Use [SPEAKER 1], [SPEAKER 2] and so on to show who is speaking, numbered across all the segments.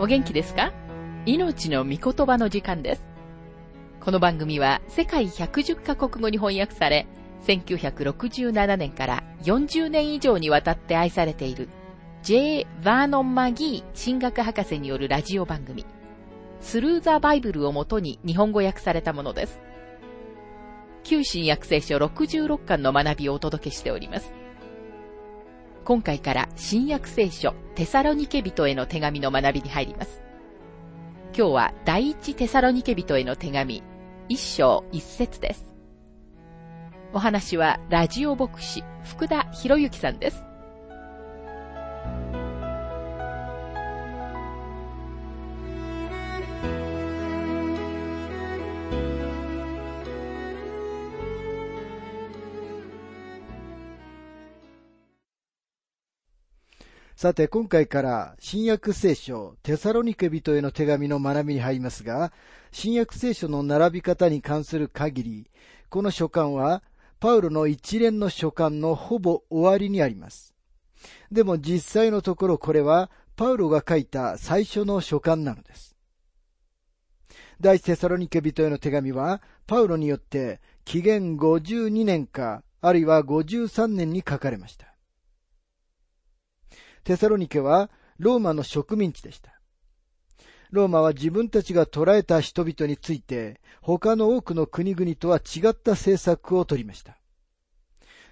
[SPEAKER 1] お元気ですか？命の御言葉の時間です。この番組は世界110カ国語に翻訳され、1967年から40年以上にわたって愛されている J. バーノン・マギー神学博士によるラジオ番組、スルー・ザ・バイブルをもとに日本語訳されたものです。旧新約聖書66巻の学びをお届けしております。今回から新約聖書テサロニケ人への手紙の学びに入ります。今日は第一テサロニケ人への手紙、一章一節です。お話はラジオ牧師福田博之さんです。
[SPEAKER 2] さて、今回から新約聖書テサロニケ人への手紙の学びに入りますが、新約聖書の並び方に関する限り、この書簡はパウロの一連の書簡のほぼ終わりにあります。でも実際のところこれはパウロが書いた最初の書簡なのです。第一テサロニケ人への手紙は、パウロによって紀元52年か、あるいは53年に書かれました。テサロニケはローマの植民地でした。ローマは自分たちが捕らえた人々について、他の多くの国々とは違った政策を取りました。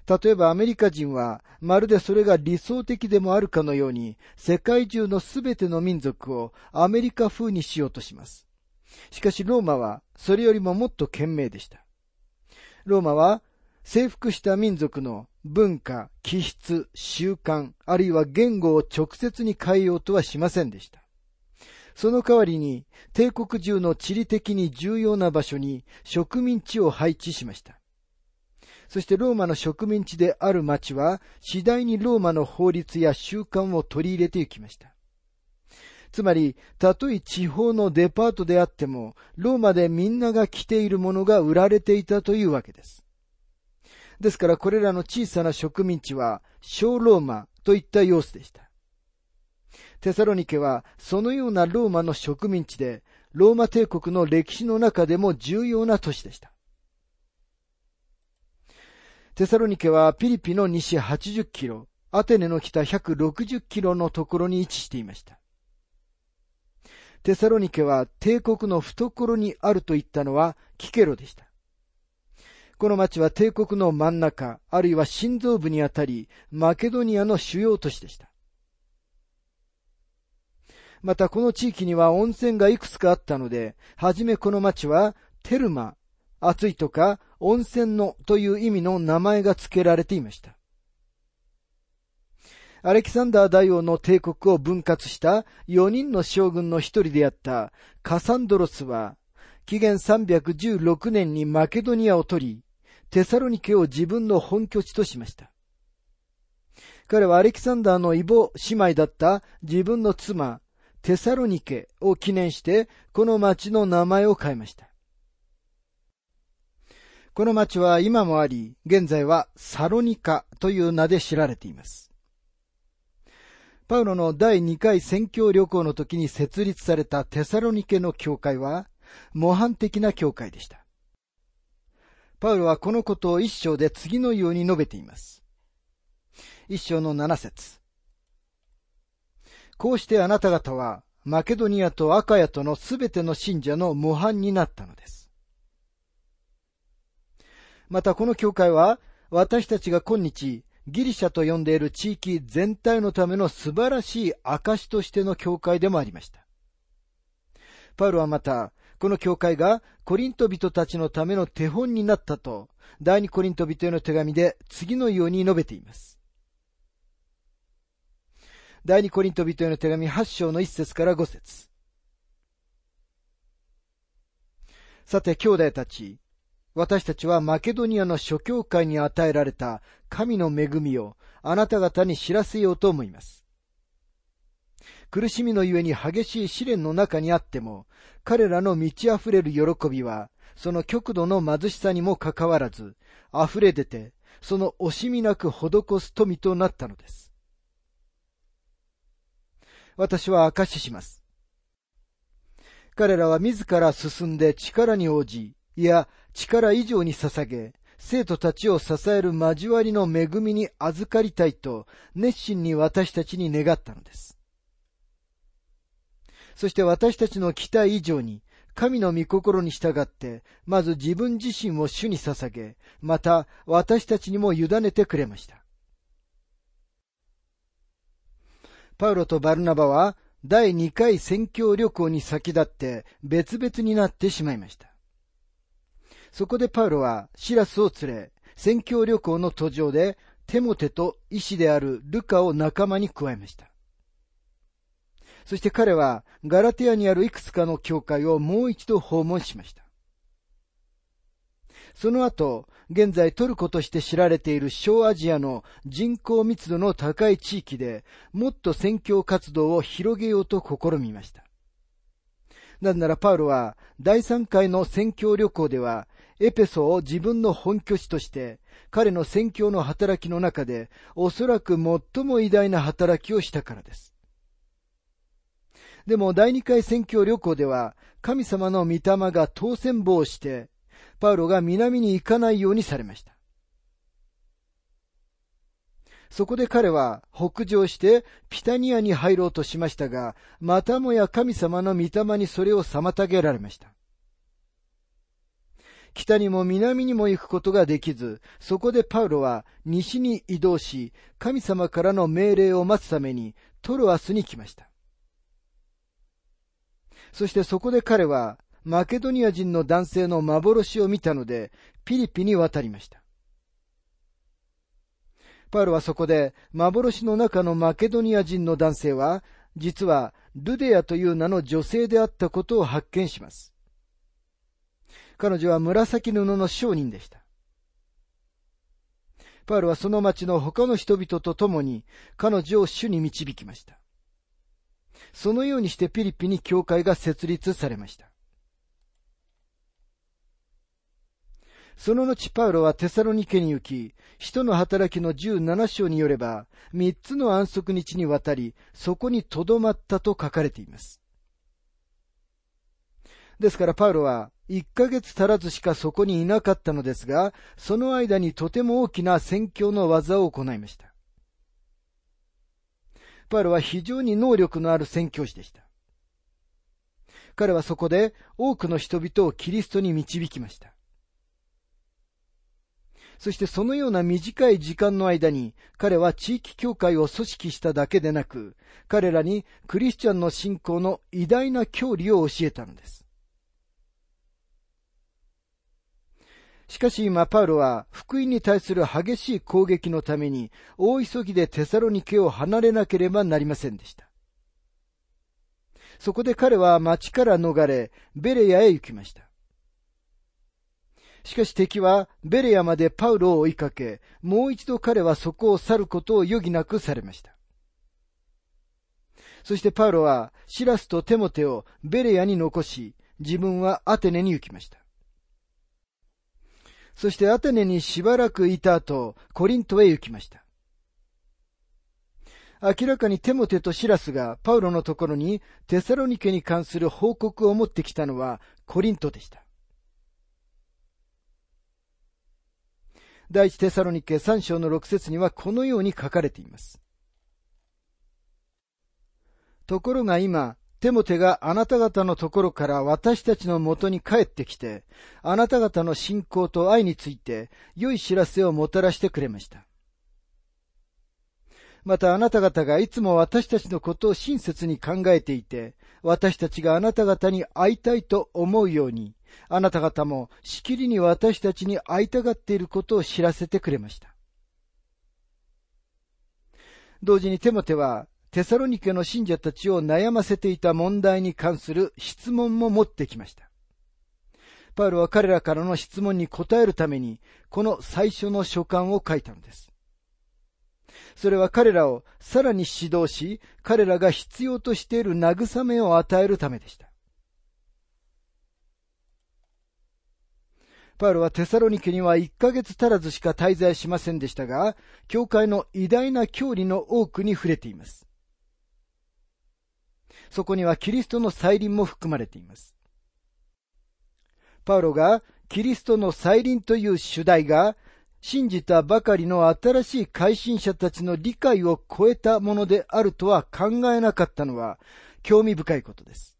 [SPEAKER 2] 例えばアメリカ人は、まるでそれが理想的でもあるかのように、世界中のすべての民族をアメリカ風にしようとします。しかしローマは、それよりももっと賢明でした。ローマは、征服した民族の文化、気質、習慣、あるいは言語を直接に変えようとはしませんでした。その代わりに、帝国中の地理的に重要な場所に植民地を配置しました。そしてローマの植民地である町は、次第にローマの法律や習慣を取り入れていきました。つまり、たとえ地方のデパートであっても、ローマでみんなが着ているものが売られていたというわけです。ですからこれらの小さな植民地は小ローマといった様子でした。テサロニケはそのようなローマの植民地で、ローマ帝国の歴史の中でも重要な都市でした。テサロニケはピリピの西80キロ、アテネの北160キロのところに位置していました。テサロニケは帝国の懐にあると言ったのはキケロでした。この町は帝国の真ん中、あるいは心臓部にあたり、マケドニアの主要都市でした。またこの地域には温泉がいくつかあったので、はじめこの町はテルマ、暑いとか温泉のという意味の名前が付けられていました。アレキサンダー大王の帝国を分割した4人の将軍の一人であったカサンドロスは、紀元316年にマケドニアを取り、テサロニケを自分の本拠地としました。彼はアレキサンダーの異母姉妹だった自分の妻、テサロニケを記念して、この町の名前を変えました。この町は今もあり、現在はサロニカという名で知られています。パウロの第2回宣教旅行の時に設立されたテサロニケの教会は、模範的な教会でした。パウロはこのことを一章で次のように述べています。一章の七節こうしてあなた方は、マケドニアとアカヤとのすべての信者の模範になったのです。またこの教会は、私たちが今日、ギリシャと呼んでいる地域全体のための素晴らしい証としての教会でもありました。パウロはまた、この教会がコリント人たちのための手本になったと、第二コリント人への手紙で次のように述べています。第二コリント人への手紙8章の1節から5節さて、兄弟たち、私たちはマケドニアの諸教会に与えられた神の恵みをあなた方に知らせようと思います。苦しみのゆえに激しい試練の中にあっても、彼らの満ち溢れる喜びは、その極度の貧しさにもかかわらず、溢れ出て、その惜しみなく施す富となったのです。私は証しします。彼らは自ら進んで力に応じ、いや力以上に捧げ、生徒たちを支える交わりの恵みに預かりたいと熱心に私たちに願ったのです。そして私たちの期待以上に神の御心に従って、まず自分自身を主に捧げ、また私たちにも委ねてくれました。パウロとバルナバは第2回宣教旅行に先立って別々になってしまいました。そこでパウロはシラスを連れ、宣教旅行の途上でテモテと医師であるルカを仲間に加えました。そして彼はガラテアにあるいくつかの教会をもう一度訪問しました。その後、現在トルコとして知られている小アジアの人口密度の高い地域でもっと宣教活動を広げようと試みました。なぜならパウロは第3回の宣教旅行ではエペソを自分の本拠地として彼の宣教の働きの中でおそらく最も偉大な働きをしたからです。でも第二回宣教旅行では、神様の御霊が当選棒をして、パウロが南に行かないようにされました。そこで彼は北上してピタニアに入ろうとしましたが、またもや神様の御霊にそれを妨げられました。北にも南にも行くことができず、そこでパウロは西に移動し、神様からの命令を待つためにトロアスに来ました。そしてそこで彼は、マケドニア人の男性の幻を見たので、ピリピに渡りました。パウロはそこで、幻の中のマケドニア人の男性は、実はルデアという名の女性であったことを発見します。彼女は紫布の商人でした。パウロはその町の他の人々と共に彼女を主に導きました。そのようにしてピリピに教会が設立されました。その後パウロはテサロニケに行き、使徒の働きの17章によれば、三つの安息日にわたり、そこに留まったと書かれています。ですからパウロは、一ヶ月足らずしかそこにいなかったのですが、その間にとても大きな宣教の技を行いました。パウロは非常に能力のある宣教師でした。彼はそこで多くの人々をキリストに導きました。そしてそのような短い時間の間に彼は地域教会を組織しただけでなく、彼らにクリスチャンの信仰の偉大な教理を教えたのです。しかし今パウロは福音に対する激しい攻撃のために大急ぎでテサロニケを離れなければなりませんでした。そこで彼は町から逃れ、ベレヤへ行きました。しかし敵はベレヤまでパウロを追いかけ、もう一度彼はそこを去ることを余儀なくされました。そしてパウロはシラスとテモテをベレヤに残し、自分はアテネに行きました。そしてアテネにしばらくいた後、コリントへ行きました。明らかにテモテとシラスがパウロのところにテサロニケに関する報告を持ってきたのはコリントでした。第一テサロニケ3章の6節にはこのように書かれています。ところが今、テモテがあなた方のところから私たちのもとに帰ってきて、あなた方の信仰と愛について良い知らせをもたらしてくれました。またあなた方がいつも私たちのことを親切に考えていて、私たちがあなた方に会いたいと思うように、あなた方もしきりに私たちに会いたがっていることを知らせてくれました。同時にテモテはテサロニケの信者たちを悩ませていた問題に関する質問も持ってきました。パウロは彼らからの質問に答えるために、この最初の書簡を書いたのです。それは彼らをさらに指導し、彼らが必要としている慰めを与えるためでした。パウロはテサロニケには1ヶ月足らずしか滞在しませんでしたが、教会の偉大な教理の多くに触れています。そこにはキリストの再臨も含まれています。パウロがキリストの再臨という主題が信じたばかりの新しい改心者たちの理解を超えたものであるとは考えなかったのは興味深いことです。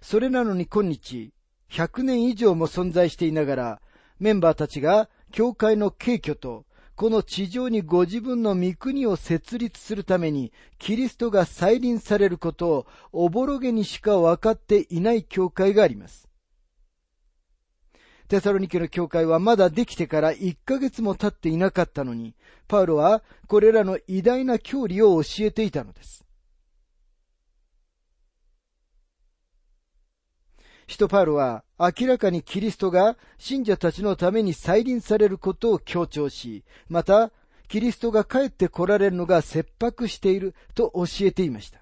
[SPEAKER 2] それなのに今日、100年以上も存在していながら、メンバーたちが教会の敬挙とこの地上にご自分の御国を設立するために、キリストが再臨されることをおぼろげにしか分かっていない教会があります。テサロニケの教会はまだできてから1ヶ月も経っていなかったのに、パウロはこれらの偉大な教理を教えていたのです。使徒パウロは明らかにキリストが信者たちのために再臨されることを強調し、また、キリストが帰って来られるのが切迫していると教えていました。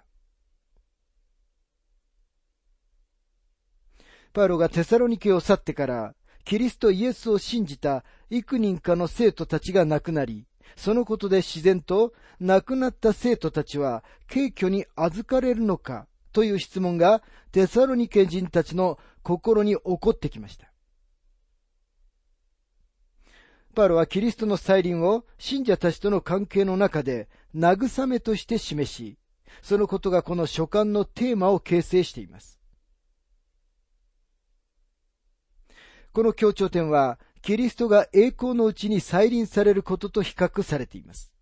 [SPEAKER 2] パウロがテサロニケを去ってから、キリストイエスを信じた幾人かの生徒たちが亡くなり、そのことで自然と亡くなった生徒たちは軽挙に預かれるのかという質問がテサロニケ人たちの心に起こってきました。パウロはキリストの再臨を信者たちとの関係の中で慰めとして示し、そのことがこの書簡のテーマを形成しています。この強調点は、キリストが栄光のうちに再臨されることと比較されています。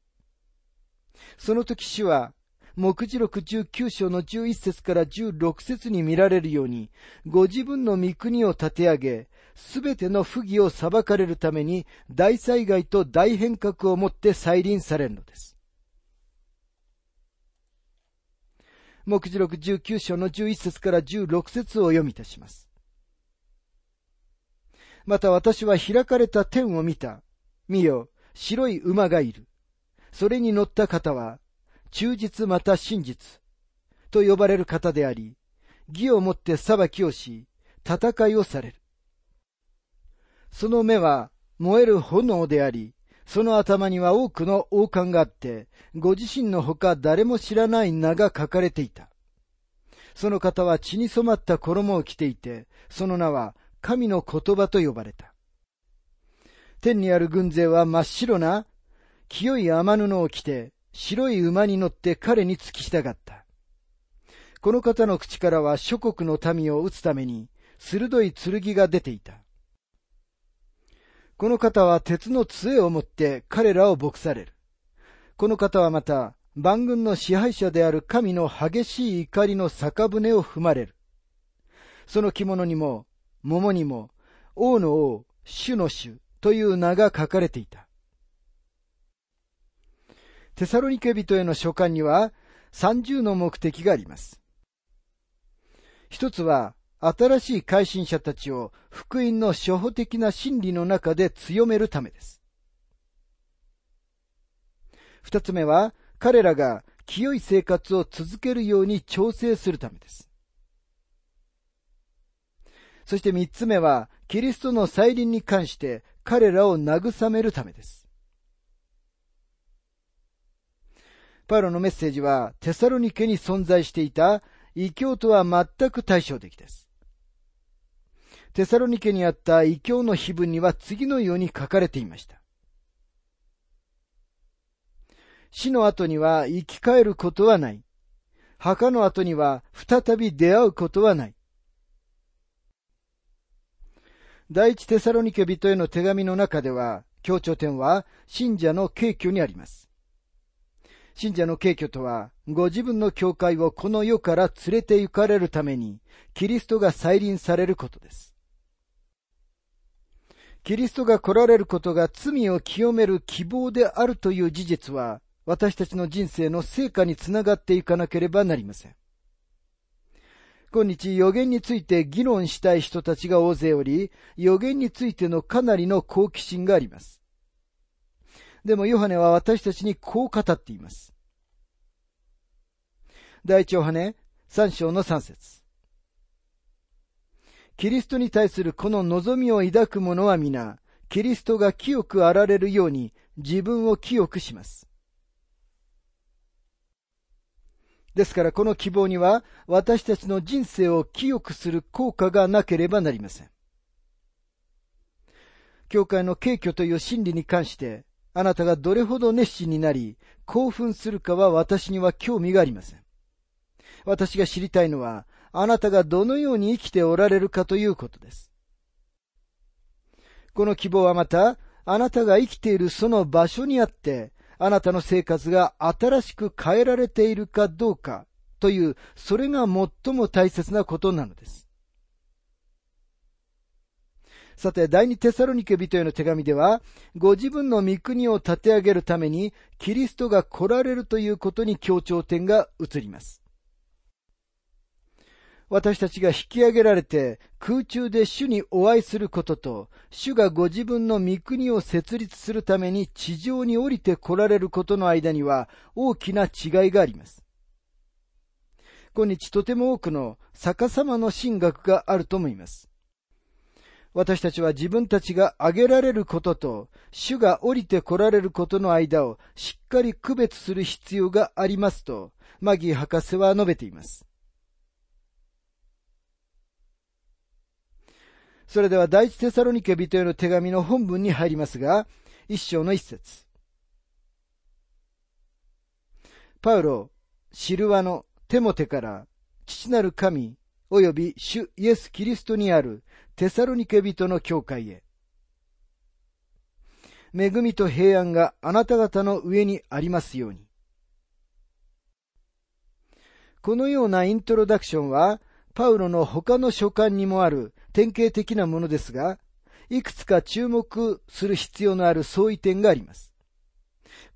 [SPEAKER 2] その時主は、目次録19章の11節から16節に見られるように、ご自分の御国を立て上げ、すべての不義を裁かれるために大災害と大変革をもって再臨されるのです。目次録19章の11節から16節を読み出します。また私は開かれた天を見た。見よ、白い馬がいる。それに乗った方は、忠実また真実と呼ばれる方であり、義をもって裁きをし、戦いをされる。その目は燃える炎であり、その頭には多くの王冠があって、ご自身のほか誰も知らない名が書かれていた。その方は血に染まった衣を着ていて、その名は神の言葉と呼ばれた。天にある軍勢は真っ白な清い雨布を着て、白い馬に乗って彼に付き従った。この方の口からは諸国の民を撃つために鋭い剣が出ていた。この方は鉄の杖を持って彼らを牧される。この方はまた万軍の支配者である神の激しい怒りの酒舟を踏まれる。その着物にも、桃にも、王の王、主の主という名が書かれていた。テサロニケ人への書簡には30の目的があります。一つは、新しい改心者たちを福音の初歩的な真理の中で強めるためです。二つ目は、彼らが清い生活を続けるように調整するためです。そして三つ目は、キリストの再臨に関して彼らを慰めるためです。パウロのメッセージはテサロニケに存在していた異教とは全く対照的です。テサロニケにあった異教の碑文には次のように書かれていました。死の後には生き返ることはない。墓の後には再び出会うことはない。第一テサロニケ人への手紙の中では、強調点は信者の敬虚にあります。信者の敬虚とは、ご自分の教会をこの世から連れて行かれるために、キリストが再臨されることです。キリストが来られることが罪を清める希望であるという事実は、私たちの人生の成果につながっていかなければなりません。今日予言について議論したい人たちが大勢おり、予言についてのかなりの好奇心があります。でもヨハネは私たちにこう語っています。第一ヨハネ三章の三節キリストに対するこの望みを抱く者は皆、キリストが清くあられるように自分を清くします。ですからこの希望には私たちの人生を清くする効果がなければなりません。教会の敬虚という真理に関して、あなたがどれほど熱心になり、興奮するかは私には興味がありません。私が知りたいのは、あなたがどのように生きておられるかということです。この希望はまた、あなたが生きているその場所にあって、あなたの生活が新しく変えられているかどうかという、それが最も大切なことなのです。さて、第二テサロニケ人への手紙では、ご自分の御国を立て上げるために、キリストが来られるということに強調点が移ります。私たちが引き上げられて空中で主にお会いすることと、主がご自分の御国を設立するために地上に降りて来られることの間には大きな違いがあります。今日とても多くの逆さまの神学があると思います。私たちは自分たちが挙げられることと、主が降りて来られることの間をしっかり区別する必要がありますと、マギー博士は述べています。それでは第一テサロニケ人への手紙の本文に入りますが、一章の一節。パウロ、シルワのテモテから父なる神及び主イエス・キリストにあるテサロニケ人の教会へ。恵みと平安があなた方の上にありますように。このようなイントロダクションは、パウロの他の書簡にもある典型的なものですが、いくつか注目する必要のある相違点があります。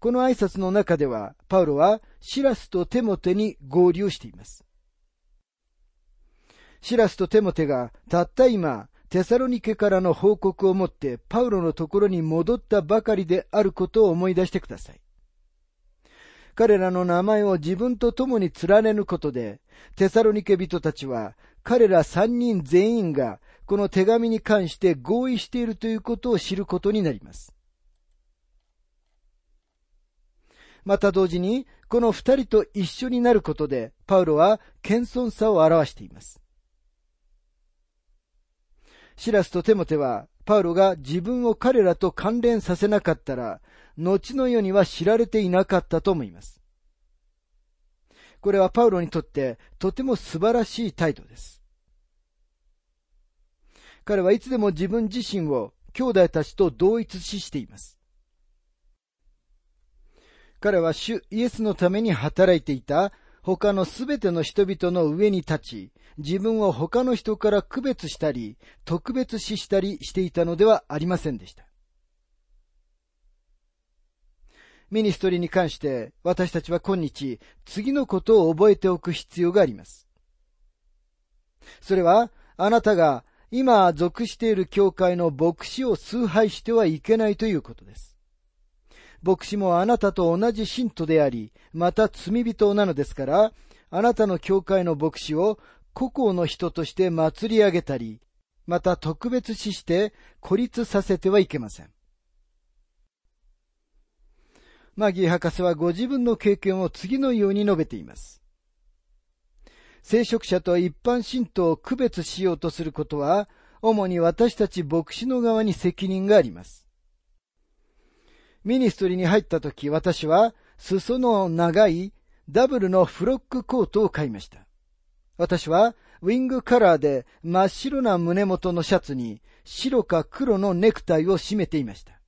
[SPEAKER 2] この挨拶の中では、パウロはシラスとテモテに合流しています。シラスとテモテがたった今、テサロニケからの報告をもってパウロのところに戻ったばかりであることを思い出してください。彼らの名前を自分と共に連ねることで、テサロニケ人たちは彼ら三人全員がこの手紙に関して合意しているということを知ることになります。また同時に、この二人と一緒になることで、パウロは謙遜さを表しています。シラスとテモテは、パウロが自分を彼らと関連させなかったら、後の世には知られていなかったと思います。これはパウロにとってとても素晴らしい態度です。彼はいつでも自分自身を兄弟たちと同一視しています。彼は主イエスのために働いていた他のすべての人々の上に立ち、自分を他の人から区別したり、特別視したりしていたのではありませんでした。ミニストリーに関して私たちは今日次のことを覚えておく必要があります。それはあなたが今属している教会の牧師を崇拝してはいけないということです。牧師もあなたと同じ信徒であり、また罪人なのですから、あなたの教会の牧師を故郷の人として祭り上げたり、また特別視して孤立させてはいけません。マギー博士はご自分の経験を次のように述べています。聖職者と一般信徒を区別しようとすることは、主に私たち牧師の側に責任があります。ミニストリーに入った時、私は裾の長いダブルのフロックコートを買いました。私はウィングカラーで真っ白な胸元のシャツに白か黒のネクタイを締めていました。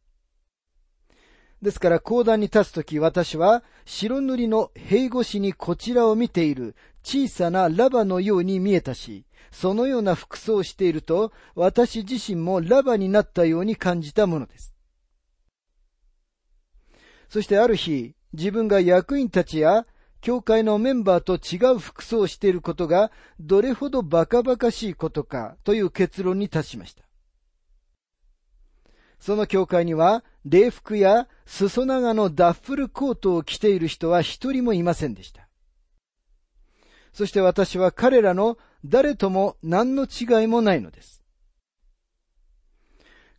[SPEAKER 2] ですから講談に立つとき私は白塗りの塀越しにこちらを見ている小さなラバのように見えたし、そのような服装をしていると私自身もラバになったように感じたものです。そしてある日、自分が役員たちや教会のメンバーと違う服装をしていることがどれほどバカバカしいことかという結論に達しました。その教会には礼服や裾長のダッフルコートを着ている人は一人もいませんでした。そして私は彼らの誰とも何の違いもないのです。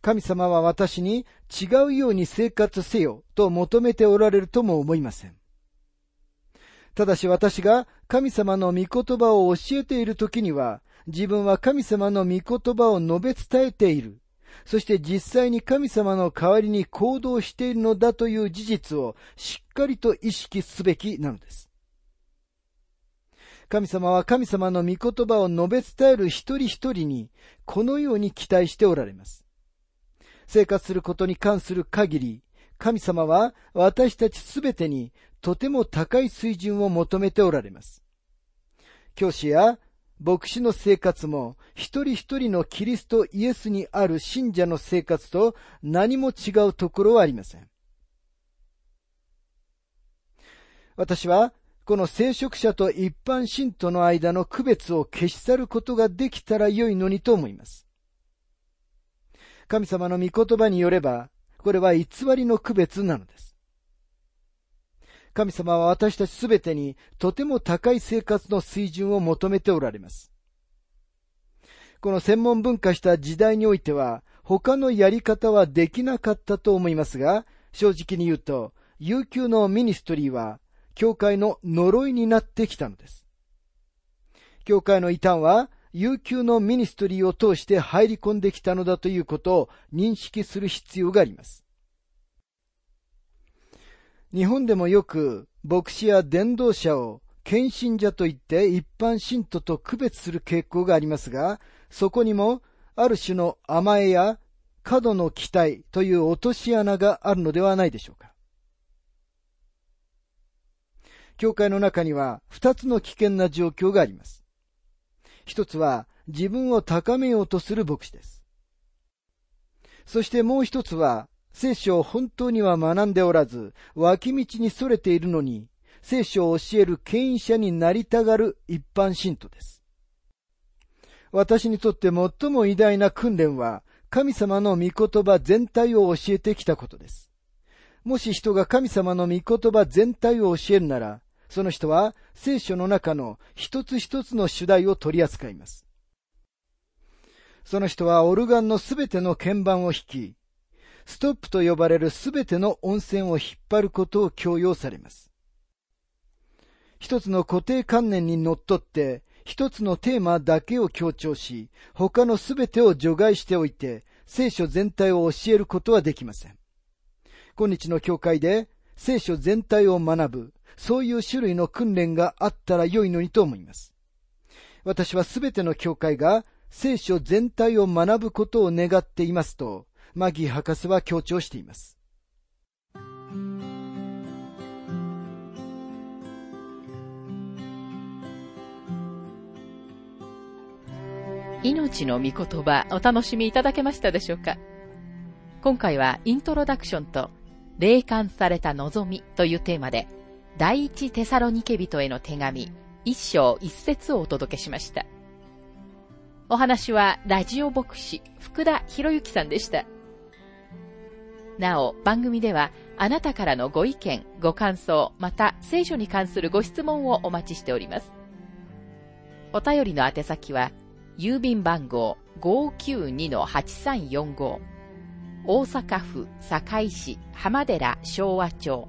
[SPEAKER 2] 神様は私に違うように生活せよと求めておられるとも思いません。ただし私が神様の御言葉を教えている時には、自分は神様の御言葉を述べ伝えている。そして実際に神様の代わりに行動しているのだという事実をしっかりと意識すべきなのです。神様は神様の御言葉を述べ伝える一人一人にこのように期待しておられます。生活することに関する限り、神様は私たちすべてにとても高い水準を求めておられます。教師や牧師の生活も一人一人のキリストイエスにある信者の生活と何も違うところはありません。私はこの聖職者と一般信徒の間の区別を消し去ることができたら良いのにと思います。神様の御言葉によれば、これは偽りの区別なのです。神様は私たちすべてにとても高い生活の水準を求めておられます。この専門分化した時代においては、他のやり方はできなかったと思いますが、正直に言うと、有給のミニストリーは教会の呪いになってきたのです。教会の異端は、有給のミニストリーを通して入り込んできたのだということを認識する必要があります。日本でもよく牧師や伝道者を献身者といって一般信徒と区別する傾向がありますが、そこにもある種の甘えや過度の期待という落とし穴があるのではないでしょうか。教会の中には二つの危険な状況があります。一つは自分を高めようとする牧師です。そしてもう一つは聖書を本当には学んでおらず、脇道に逸れているのに、聖書を教える権威者になりたがる一般信徒です。私にとって最も偉大な訓練は、神様の御言葉全体を教えてきたことです。もし人が神様の御言葉全体を教えるなら、その人は聖書の中の一つ一つの主題を取り扱います。その人はオルガンのすべての鍵盤を弾き、ストップと呼ばれるすべての音線を引っ張ることを強要されます。一つの固定観念にのっとって、一つのテーマだけを強調し、他のすべてを除外しておいて、聖書全体を教えることはできません。今日の教会で聖書全体を学ぶ、そういう種類の訓練があったら良いのにと思います。私はすべての教会が聖書全体を学ぶことを願っていますと、マギー博士は強調しています。
[SPEAKER 1] 命の御言葉お楽しみいただけましたでしょうか？今回はイントロダクションと霊感された望みというテーマで第一テサロニケ人への手紙、一章一節をお届けしました。お話はラジオ牧師、福田博之さんでした。なお、番組ではあなたからのご意見、ご感想、また聖書に関するご質問をお待ちしております。お便りの宛先は、郵便番号592-8345大阪府堺市浜寺昭和町